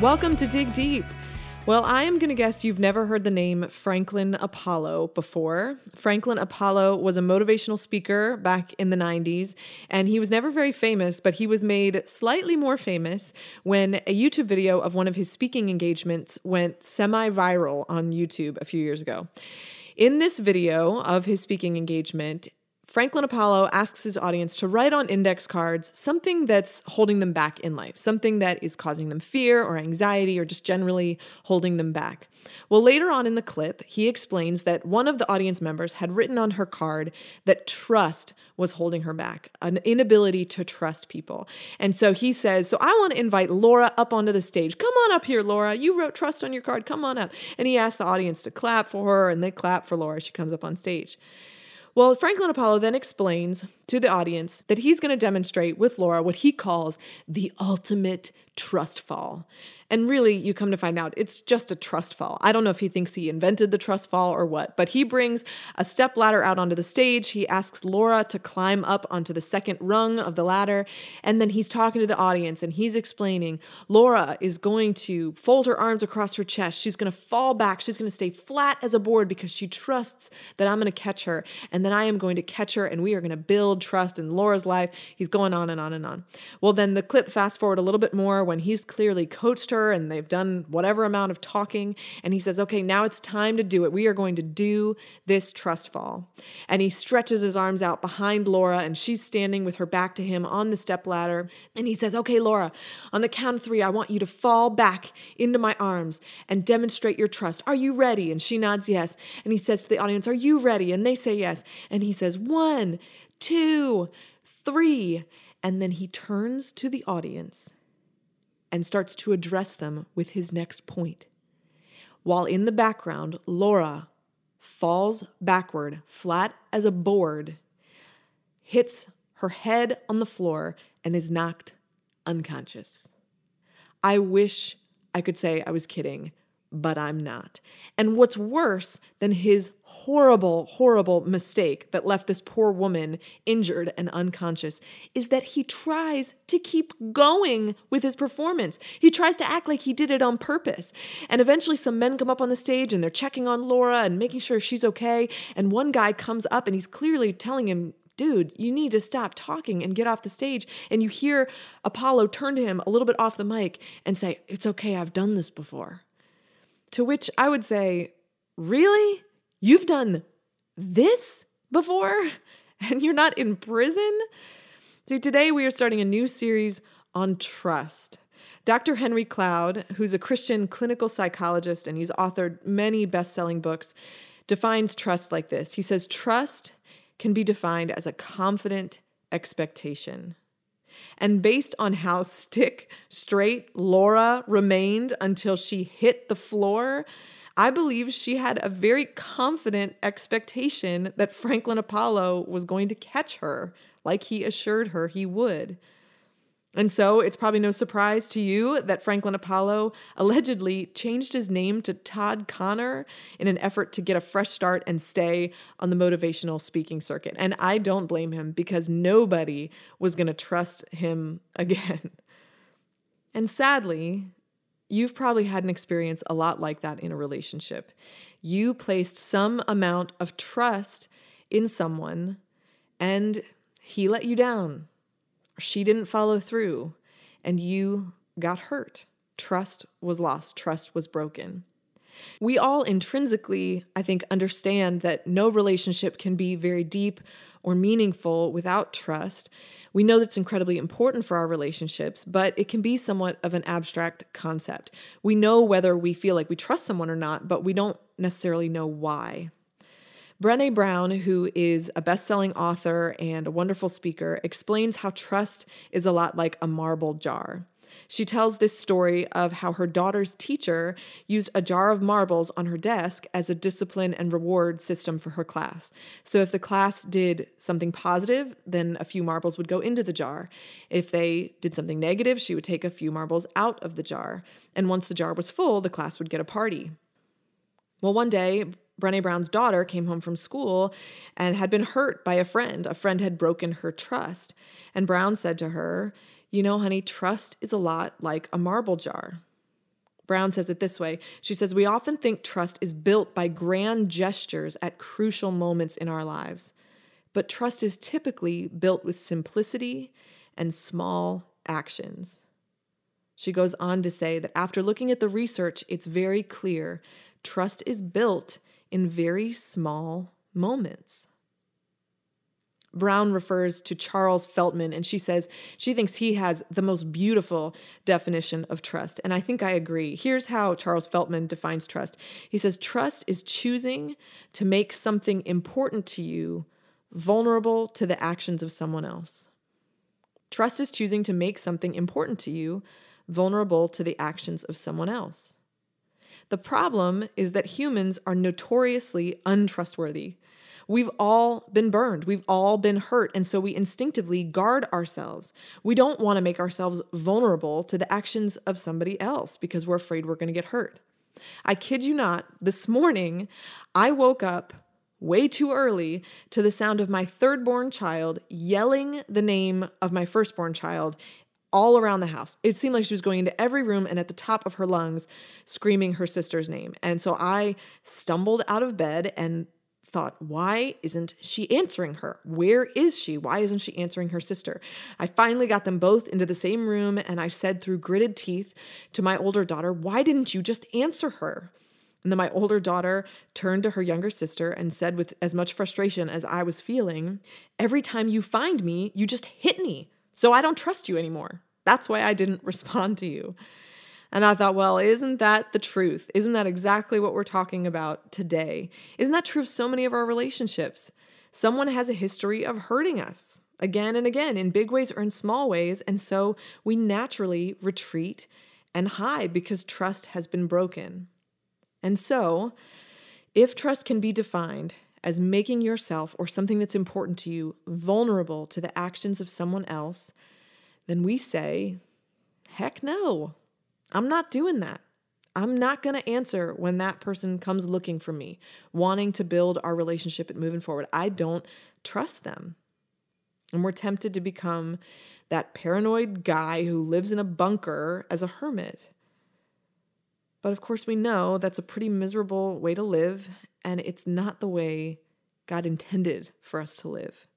Welcome to Dig Deep. Well, I am going to guess you've never heard the name Franklin Apollo before. Franklin Apollo was a motivational speaker back in the 90s, and he was never very famous, but he was made slightly more famous when a YouTube video of one of his speaking engagements went semi viral on YouTube a few years ago. In this video of his speaking engagement, Franklin Apollo asks his audience to write on index cards something that's holding them back in life, something that is causing them fear or anxiety or just generally holding them back. Well, later on in the clip, he explains that one of the audience members had written on her card that trust was holding her back, an inability to trust people. And so he says, So I want to invite Laura up onto the stage. Come on up here, Laura. You wrote trust on your card. Come on up. And he asks the audience to clap for her, and they clap for Laura. She comes up on stage. Well, Franklin Apollo then explains to the audience that he's going to demonstrate with Laura what he calls the ultimate trust fall. And really, you come to find out it's just a trust fall. I don't know if he thinks he invented the trust fall or what, but he brings a step ladder out onto the stage. He asks Laura to climb up onto the second rung of the ladder. And then he's talking to the audience and he's explaining Laura is going to fold her arms across her chest. She's going to fall back. She's going to stay flat as a board because she trusts that I'm going to catch her and then I am going to catch her and we are going to build trust in Laura's life. He's going on and on and on. Well, then the clip fast forward a little bit more when he's clearly coached her and they've done whatever amount of talking. And he says, Okay, now it's time to do it. We are going to do this trust fall. And he stretches his arms out behind Laura, and she's standing with her back to him on the step ladder. And he says, Okay, Laura, on the count of three, I want you to fall back into my arms and demonstrate your trust. Are you ready? And she nods yes. And he says to the audience, Are you ready? And they say yes. And he says, One, two, three. And then he turns to the audience and starts to address them with his next point. While in the background, Laura falls backward, flat as a board, hits her head on the floor, and is knocked unconscious. I wish I could say I was kidding, but I'm not. And what's worse than his horrible, horrible mistake that left this poor woman injured and unconscious is that he tries to keep going with his performance. He tries to act like he did it on purpose. And eventually, some men come up on the stage and they're checking on Laura and making sure she's okay. And one guy comes up and he's clearly telling him, dude, you need to stop talking and get off the stage. And you hear Apollo turn to him a little bit off the mic and say, It's okay, I've done this before. To which I would say, Really? You've done this before? And you're not in prison? So today we are starting a new series on trust. Dr. Henry Cloud, who's a Christian clinical psychologist and he's authored many best selling books, defines trust like this. He says, Trust can be defined as a confident expectation. And based on how stick straight Laura remained until she hit the floor, I believe she had a very confident expectation that Franklin Apollo was going to catch her, like he assured her he would. And so it's probably no surprise to you that Franklin Apollo allegedly changed his name to Todd Connor in an effort to get a fresh start and stay on the motivational speaking circuit. And I don't blame him because nobody was going to trust him again. And sadly, you've probably had an experience a lot like that in a relationship. You placed some amount of trust in someone and he let you down she didn't follow through and you got hurt. Trust was lost, trust was broken. We all intrinsically, I think, understand that no relationship can be very deep or meaningful without trust. We know that's incredibly important for our relationships, but it can be somewhat of an abstract concept. We know whether we feel like we trust someone or not, but we don't necessarily know why. Brene Brown, who is a best selling author and a wonderful speaker, explains how trust is a lot like a marble jar. She tells this story of how her daughter's teacher used a jar of marbles on her desk as a discipline and reward system for her class. So if the class did something positive, then a few marbles would go into the jar. If they did something negative, she would take a few marbles out of the jar. And once the jar was full, the class would get a party. Well, one day, Brene Brown's daughter came home from school and had been hurt by a friend. A friend had broken her trust. And Brown said to her, You know, honey, trust is a lot like a marble jar. Brown says it this way She says, We often think trust is built by grand gestures at crucial moments in our lives, but trust is typically built with simplicity and small actions. She goes on to say that after looking at the research, it's very clear trust is built in very small moments. Brown refers to Charles Feltman and she says she thinks he has the most beautiful definition of trust. And I think I agree. Here's how Charles Feltman defines trust he says, Trust is choosing to make something important to you vulnerable to the actions of someone else. Trust is choosing to make something important to you vulnerable to the actions of someone else. The problem is that humans are notoriously untrustworthy. We've all been burned. We've all been hurt. And so we instinctively guard ourselves. We don't want to make ourselves vulnerable to the actions of somebody else because we're afraid we're going to get hurt. I kid you not, this morning I woke up way too early to the sound of my third born child yelling the name of my firstborn child all around the house. It seemed like she was going into every room and at the top of her lungs screaming her sister's name. And so I stumbled out of bed and thought, why isn't she answering her? Where is she? Why isn't she answering her sister? I finally got them both into the same room and I said through gritted teeth to my older daughter, why didn't you just answer her? And then my older daughter turned to her younger sister and said, with as much frustration as I was feeling, Every time you find me, you just hit me. So I don't trust you anymore. That's why I didn't respond to you. And I thought, well, isn't that the truth? Isn't that exactly what we're talking about today? Isn't that true of so many of our relationships? Someone has a history of hurting us again and again in big ways or in small ways. And so we naturally retreat and hide because trust has been broken. And so, if trust can be defined as making yourself or something that's important to you vulnerable to the actions of someone else, then we say, heck no, I'm not doing that. I'm not going to answer when that person comes looking for me, wanting to build our relationship and moving forward. I don't trust them. And we're tempted to become that paranoid guy who lives in a bunker as a hermit. But of course, we know that's a pretty miserable way to live, and it's not the way God intended for us to live.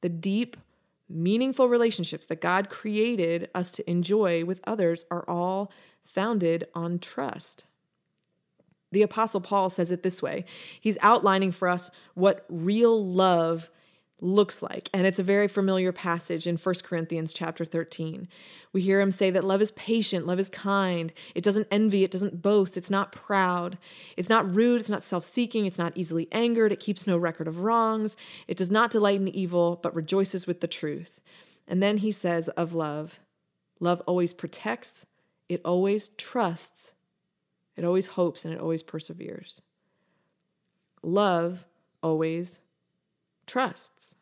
The deep, meaningful relationships that God created us to enjoy with others are all founded on trust. The Apostle Paul says it this way he's outlining for us what real love looks like. And it's a very familiar passage in 1 Corinthians chapter 13. We hear him say that love is patient, love is kind, it doesn't envy, it doesn't boast, it's not proud, it's not rude, it's not self seeking, it's not easily angered, it keeps no record of wrongs, it does not delight in evil, but rejoices with the truth. And then he says of love, love always protects, it always trusts, it always hopes, and it always perseveres. Love always trusts.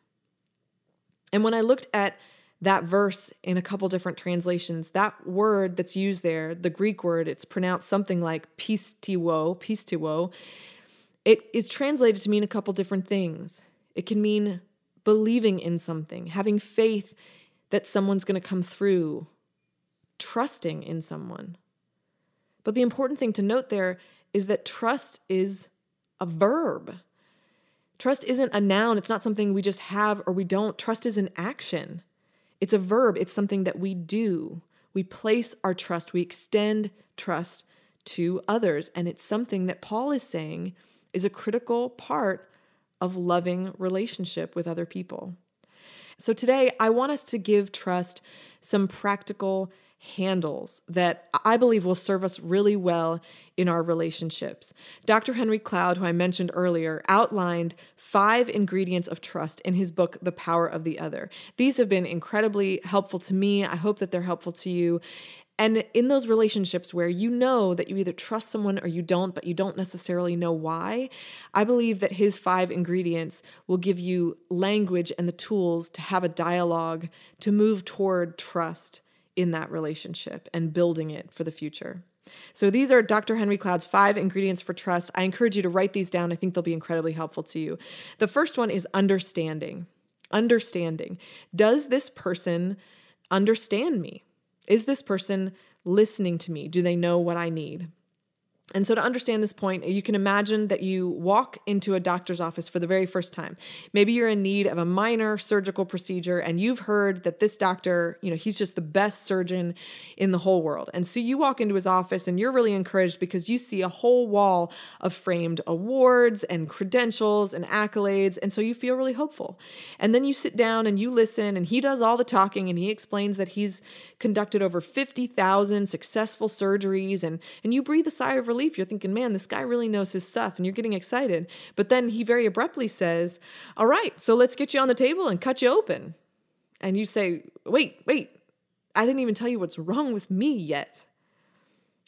And when I looked at that verse in a couple different translations, that word that's used there, the Greek word, it's pronounced something like pistiwo, pistiwo. It is translated to mean a couple different things. It can mean believing in something, having faith that someone's going to come through, trusting in someone. But the important thing to note there is that trust is a verb. Trust isn't a noun, it's not something we just have or we don't. Trust is an action, it's a verb, it's something that we do. We place our trust, we extend trust to others. And it's something that Paul is saying is a critical part of loving relationship with other people. So today, I want us to give trust some practical handles that I believe will serve us really well in our relationships. Dr. Henry Cloud, who I mentioned earlier, outlined five ingredients of trust in his book, The Power of the Other. These have been incredibly helpful to me. I hope that they're helpful to you. And in those relationships where you know that you either trust someone or you don't, but you don't necessarily know why, I believe that his five ingredients will give you language and the tools to have a dialogue to move toward trust in that relationship and building it for the future. So, these are Dr. Henry Cloud's five ingredients for trust. I encourage you to write these down. I think they'll be incredibly helpful to you. The first one is understanding. Understanding. Does this person understand me? Is this person listening to me? Do they know what I need? And so, to understand this point, you can imagine that you walk into a doctor's office for the very first time. Maybe you're in need of a minor surgical procedure, and you've heard that this doctor, you know, he's just the best surgeon in the whole world. And so, you walk into his office and you're really encouraged because you see a whole wall of framed awards and credentials and accolades. And so, you feel really hopeful. And then you sit down and you listen, and he does all the talking and he explains that he's conducted over 50,000 successful surgeries, and, and you breathe a sigh of relief. You're thinking, man, this guy really knows his stuff, and you're getting excited. But then he very abruptly says, All right, so let's get you on the table and cut you open. And you say, Wait, wait, I didn't even tell you what's wrong with me yet.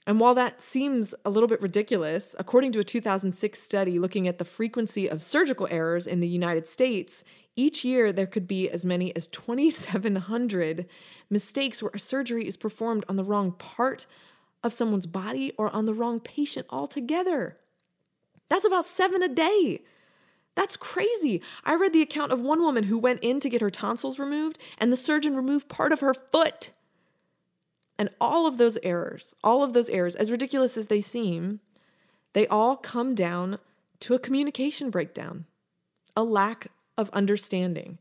And while that seems a little bit ridiculous, according to a 2006 study looking at the frequency of surgical errors in the United States, each year there could be as many as 2,700 mistakes where a surgery is performed on the wrong part of someone's body or on the wrong patient altogether. That's about seven a day. That's crazy. I read the account of one woman who went in to get her tonsils removed, and the surgeon removed part of her foot. And all of those errors, all of those errors, as ridiculous as they seem, they all come down to a communication breakdown, a lack of understanding.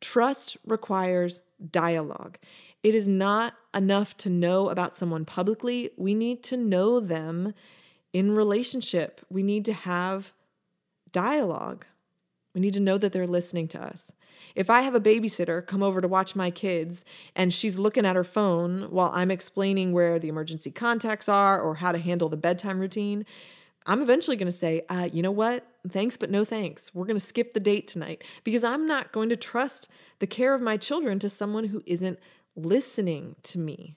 Trust requires dialogue. It is not enough to know about someone publicly. We need to know them in relationship. We need to have dialogue. We need to know that they're listening to us. If I have a babysitter come over to watch my kids and she's looking at her phone while I'm explaining where the emergency contacts are or how to handle the bedtime routine, I'm eventually going to say, uh, you know what? Thanks, but no thanks. We're going to skip the date tonight because I'm not going to trust the care of my children to someone who isn't listening to me.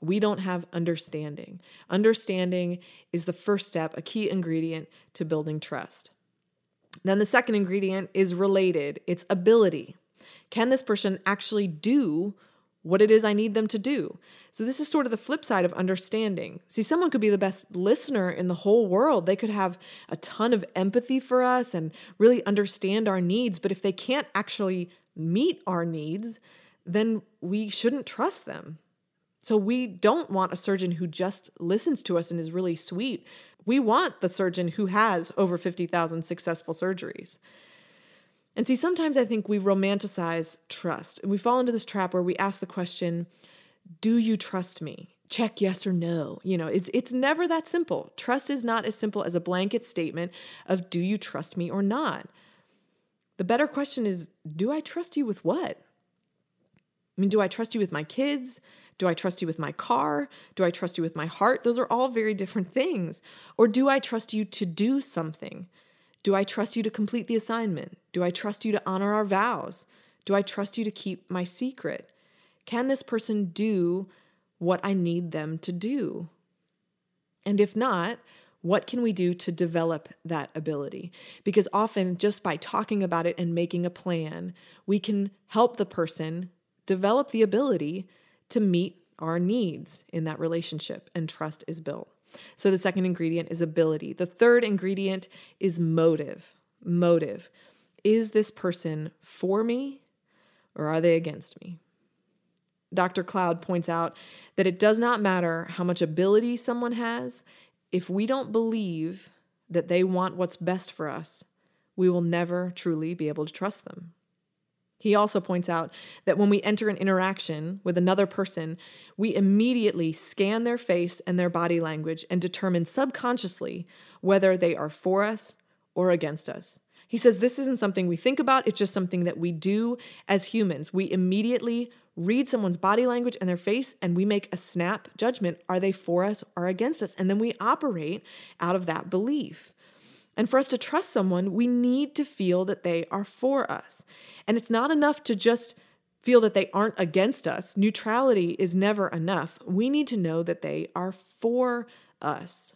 We don't have understanding. Understanding is the first step, a key ingredient to building trust. Then the second ingredient is related it's ability. Can this person actually do what it is I need them to do? So, this is sort of the flip side of understanding. See, someone could be the best listener in the whole world. They could have a ton of empathy for us and really understand our needs. But if they can't actually meet our needs, then we shouldn't trust them. So we don't want a surgeon who just listens to us and is really sweet. We want the surgeon who has over 50,000 successful surgeries. And see, sometimes I think we romanticize trust and we fall into this trap where we ask the question, Do you trust me? Check yes or no. You know, it's, it's never that simple. Trust is not as simple as a blanket statement of, Do you trust me or not? The better question is, Do I trust you with what? I mean, do I trust you with my kids? Do I trust you with my car? Do I trust you with my heart? Those are all very different things. Or do I trust you to do something? Do I trust you to complete the assignment? Do I trust you to honor our vows? Do I trust you to keep my secret? Can this person do what I need them to do? And if not, what can we do to develop that ability? Because often, just by talking about it and making a plan, we can help the person develop the ability to meet our needs in that relationship, and trust is built. So the second ingredient is ability. The third ingredient is motive. Motive. Is this person for me or are they against me? Dr. Cloud points out that it does not matter how much ability someone has, if we don't believe that they want what's best for us, we will never truly be able to trust them. He also points out that when we enter an interaction with another person, we immediately scan their face and their body language and determine subconsciously whether they are for us or against us. He says this isn't something we think about, it's just something that we do as humans. We immediately read someone's body language and their face and we make a snap judgment are they for us or against us? And then we operate out of that belief. And for us to trust someone, we need to feel that they are for us. And it's not enough to just feel that they aren't against us. Neutrality is never enough. We need to know that they are for us.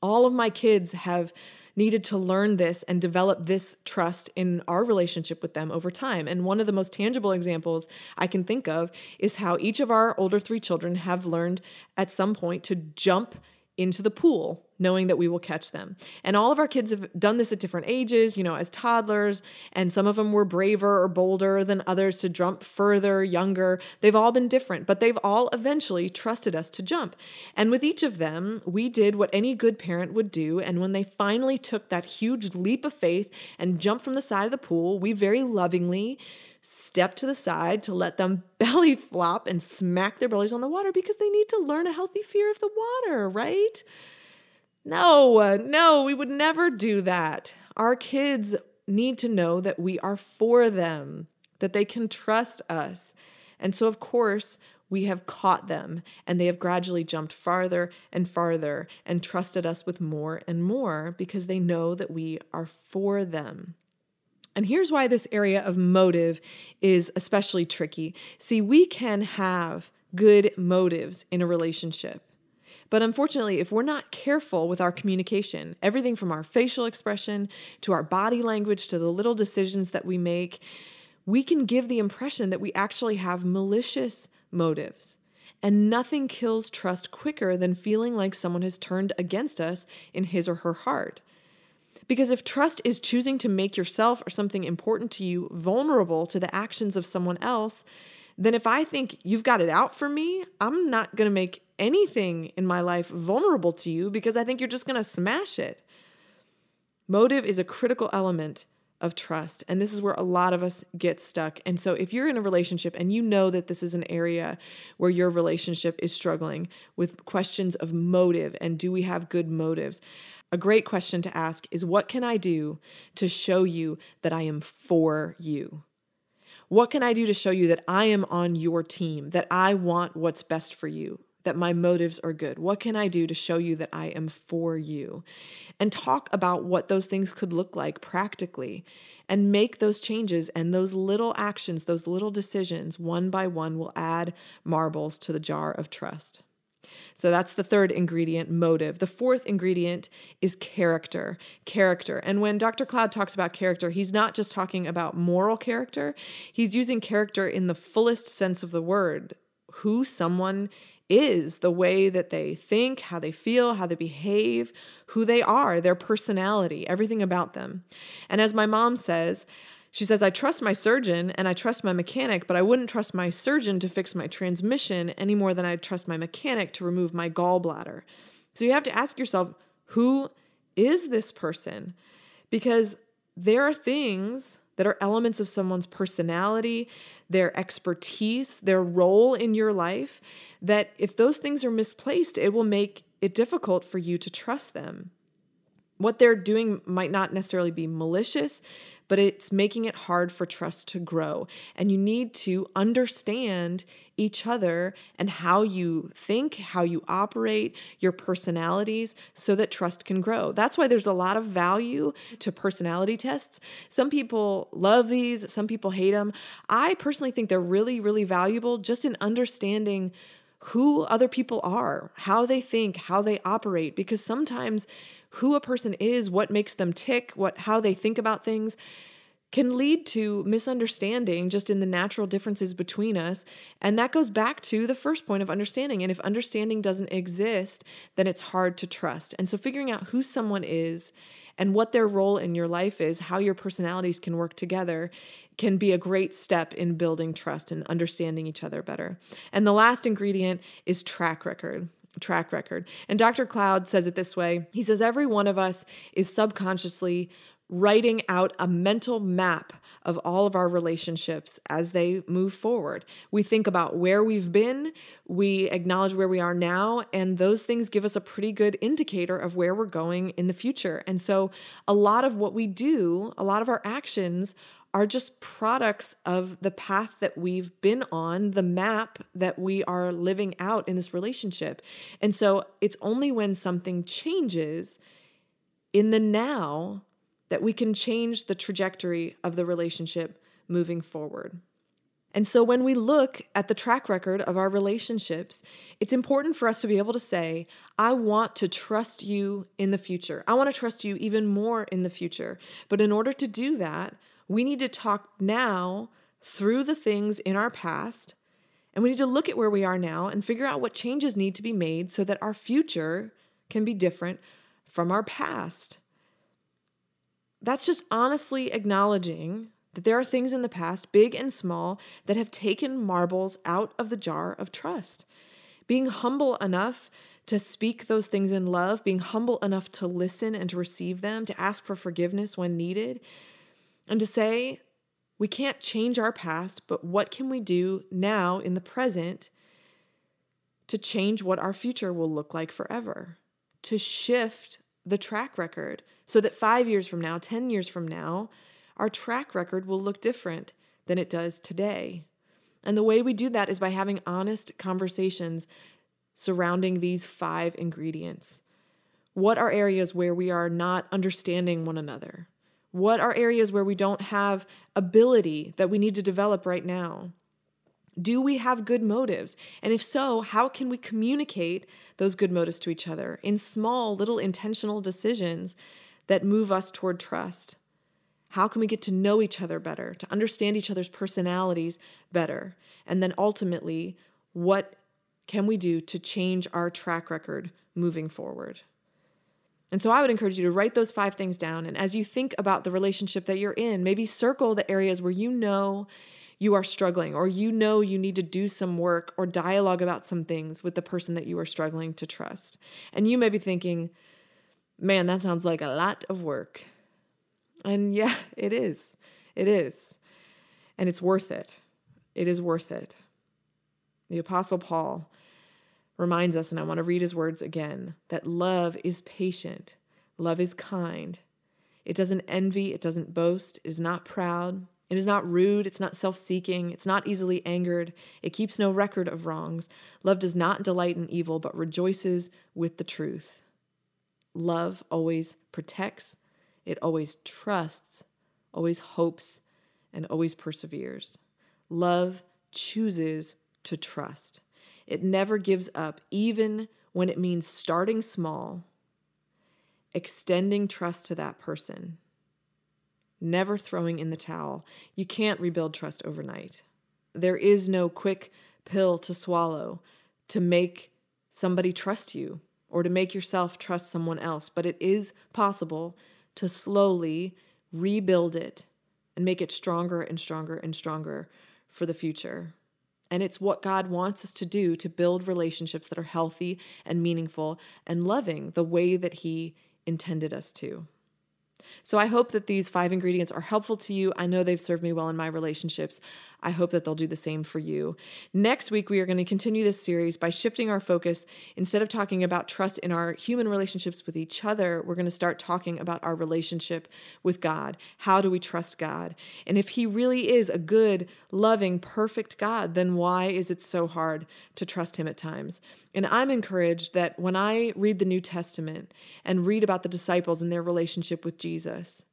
All of my kids have needed to learn this and develop this trust in our relationship with them over time. And one of the most tangible examples I can think of is how each of our older three children have learned at some point to jump into the pool knowing that we will catch them. And all of our kids have done this at different ages, you know, as toddlers, and some of them were braver or bolder than others to jump further, younger. They've all been different, but they've all eventually trusted us to jump. And with each of them, we did what any good parent would do. And when they finally took that huge leap of faith and jumped from the side of the pool, we very lovingly stepped to the side to let them belly flop and smack their bellies on the water because they need to learn a healthy fear of the water, right? No, no, we would never do that. Our kids need to know that we are for them, that they can trust us. And so, of course, we have caught them and they have gradually jumped farther and farther and trusted us with more and more because they know that we are for them. And here's why this area of motive is especially tricky. See, we can have good motives in a relationship. But unfortunately, if we're not careful with our communication, everything from our facial expression to our body language to the little decisions that we make, we can give the impression that we actually have malicious motives. And nothing kills trust quicker than feeling like someone has turned against us in his or her heart. Because if trust is choosing to make yourself or something important to you vulnerable to the actions of someone else, then if I think you've got it out for me, I'm not going to make anything in my life vulnerable to you because I think you're just going to smash it. Motive is a critical element of trust. And this is where a lot of us get stuck. And so, if you're in a relationship and you know that this is an area where your relationship is struggling with questions of motive and do we have good motives, a great question to ask is what can I do to show you that I am for you? What can I do to show you that I am on your team, that I want what's best for you? That my motives are good? What can I do to show you that I am for you? And talk about what those things could look like practically and make those changes. And those little actions, those little decisions, one by one, will add marbles to the jar of trust. So that's the third ingredient, motive. The fourth ingredient is character. Character. And when Dr. Cloud talks about character, he's not just talking about moral character, he's using character in the fullest sense of the word. Who someone is the way that they think, how they feel, how they behave, who they are, their personality, everything about them. And as my mom says, she says, I trust my surgeon and I trust my mechanic, but I wouldn't trust my surgeon to fix my transmission any more than I'd trust my mechanic to remove my gallbladder. So you have to ask yourself, who is this person? Because there are things that are elements of someone's personality, their expertise, their role in your life, that if those things are misplaced, it will make it difficult for you to trust them. What they're doing might not necessarily be malicious, but it's making it hard for trust to grow. And you need to understand each other and how you think, how you operate, your personalities, so that trust can grow. That's why there's a lot of value to personality tests. Some people love these, some people hate them. I personally think they're really, really valuable just in understanding who other people are, how they think, how they operate, because sometimes who a person is, what makes them tick, what how they think about things can lead to misunderstanding just in the natural differences between us. And that goes back to the first point of understanding. And if understanding doesn't exist, then it's hard to trust. And so figuring out who someone is and what their role in your life is, how your personalities can work together, can be a great step in building trust and understanding each other better. And the last ingredient is track record track record. And Dr. Cloud says it this way He says, Every one of us is subconsciously writing out a mental map of all of our relationships as they move forward. We think about where we've been, we acknowledge where we are now, and those things give us a pretty good indicator of where we're going in the future. And so, a lot of what we do, a lot of our actions are just products of the path that we've been on, the map that we are living out in this relationship. And so it's only when something changes in the now that we can change the trajectory of the relationship moving forward. And so when we look at the track record of our relationships, it's important for us to be able to say, I want to trust you in the future. I want to trust you even more in the future. But in order to do that, we need to talk now through the things in our past, and we need to look at where we are now and figure out what changes need to be made so that our future can be different from our past. That's just honestly acknowledging that there are things in the past, big and small, that have taken marbles out of the jar of trust. Being humble enough to speak those things in love, being humble enough to listen and to receive them, to ask for forgiveness when needed, and to say, we can't change our past, but what can we do now in the present to change what our future will look like forever? To shift the track record so that five years from now, 10 years from now, our track record will look different than it does today. And the way we do that is by having honest conversations surrounding these five ingredients. What are areas where we are not understanding one another? What are areas where we don't have ability that we need to develop right now? Do we have good motives? And if so, how can we communicate those good motives to each other in small, little intentional decisions that move us toward trust? How can we get to know each other better, to understand each other's personalities better? And then ultimately, what can we do to change our track record moving forward? And so I would encourage you to write those five things down. And as you think about the relationship that you're in, maybe circle the areas where you know you are struggling, or you know you need to do some work or dialogue about some things with the person that you are struggling to trust. And you may be thinking, man, that sounds like a lot of work. And yeah, it is. It is. And it's worth it. It is worth it. The Apostle Paul reminds us, and I want to read his words again, that love is patient, love is kind. It doesn't envy, it doesn't boast, it is not proud, it is not rude, it's not self seeking, it's not easily angered, it keeps no record of wrongs. Love does not delight in evil, but rejoices with the truth. Love always protects, it always trusts, always hopes, and always perseveres. Love chooses to trust. It never gives up, even when it means starting small, extending trust to that person, never throwing in the towel. You can't rebuild trust overnight. There is no quick pill to swallow to make somebody trust you or to make yourself trust someone else, but it is possible to slowly rebuild it and make it stronger and stronger and stronger for the future. And it's what God wants us to do to build relationships that are healthy and meaningful and loving the way that He intended us to. So I hope that these five ingredients are helpful to you. I know they've served me well in my relationships. I hope that they'll do the same for you. Next week, we are going to continue this series by shifting our focus. Instead of talking about trust in our human relationships with each other, we're going to start talking about our relationship with God. How do we trust God? And if He really is a good, loving, perfect God, then why is it so hard to trust Him at times? And I'm encouraged that when I read the New Testament and read about the disciples and their relationship with Jesus,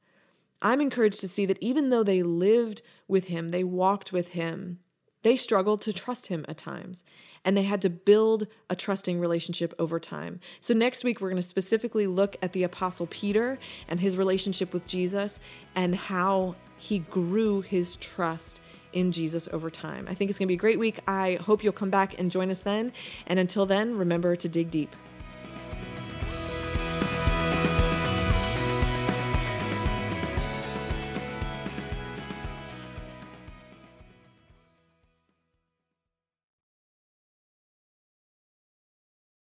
I'm encouraged to see that even though they lived with him, they walked with him, they struggled to trust him at times. And they had to build a trusting relationship over time. So, next week, we're going to specifically look at the Apostle Peter and his relationship with Jesus and how he grew his trust in Jesus over time. I think it's going to be a great week. I hope you'll come back and join us then. And until then, remember to dig deep.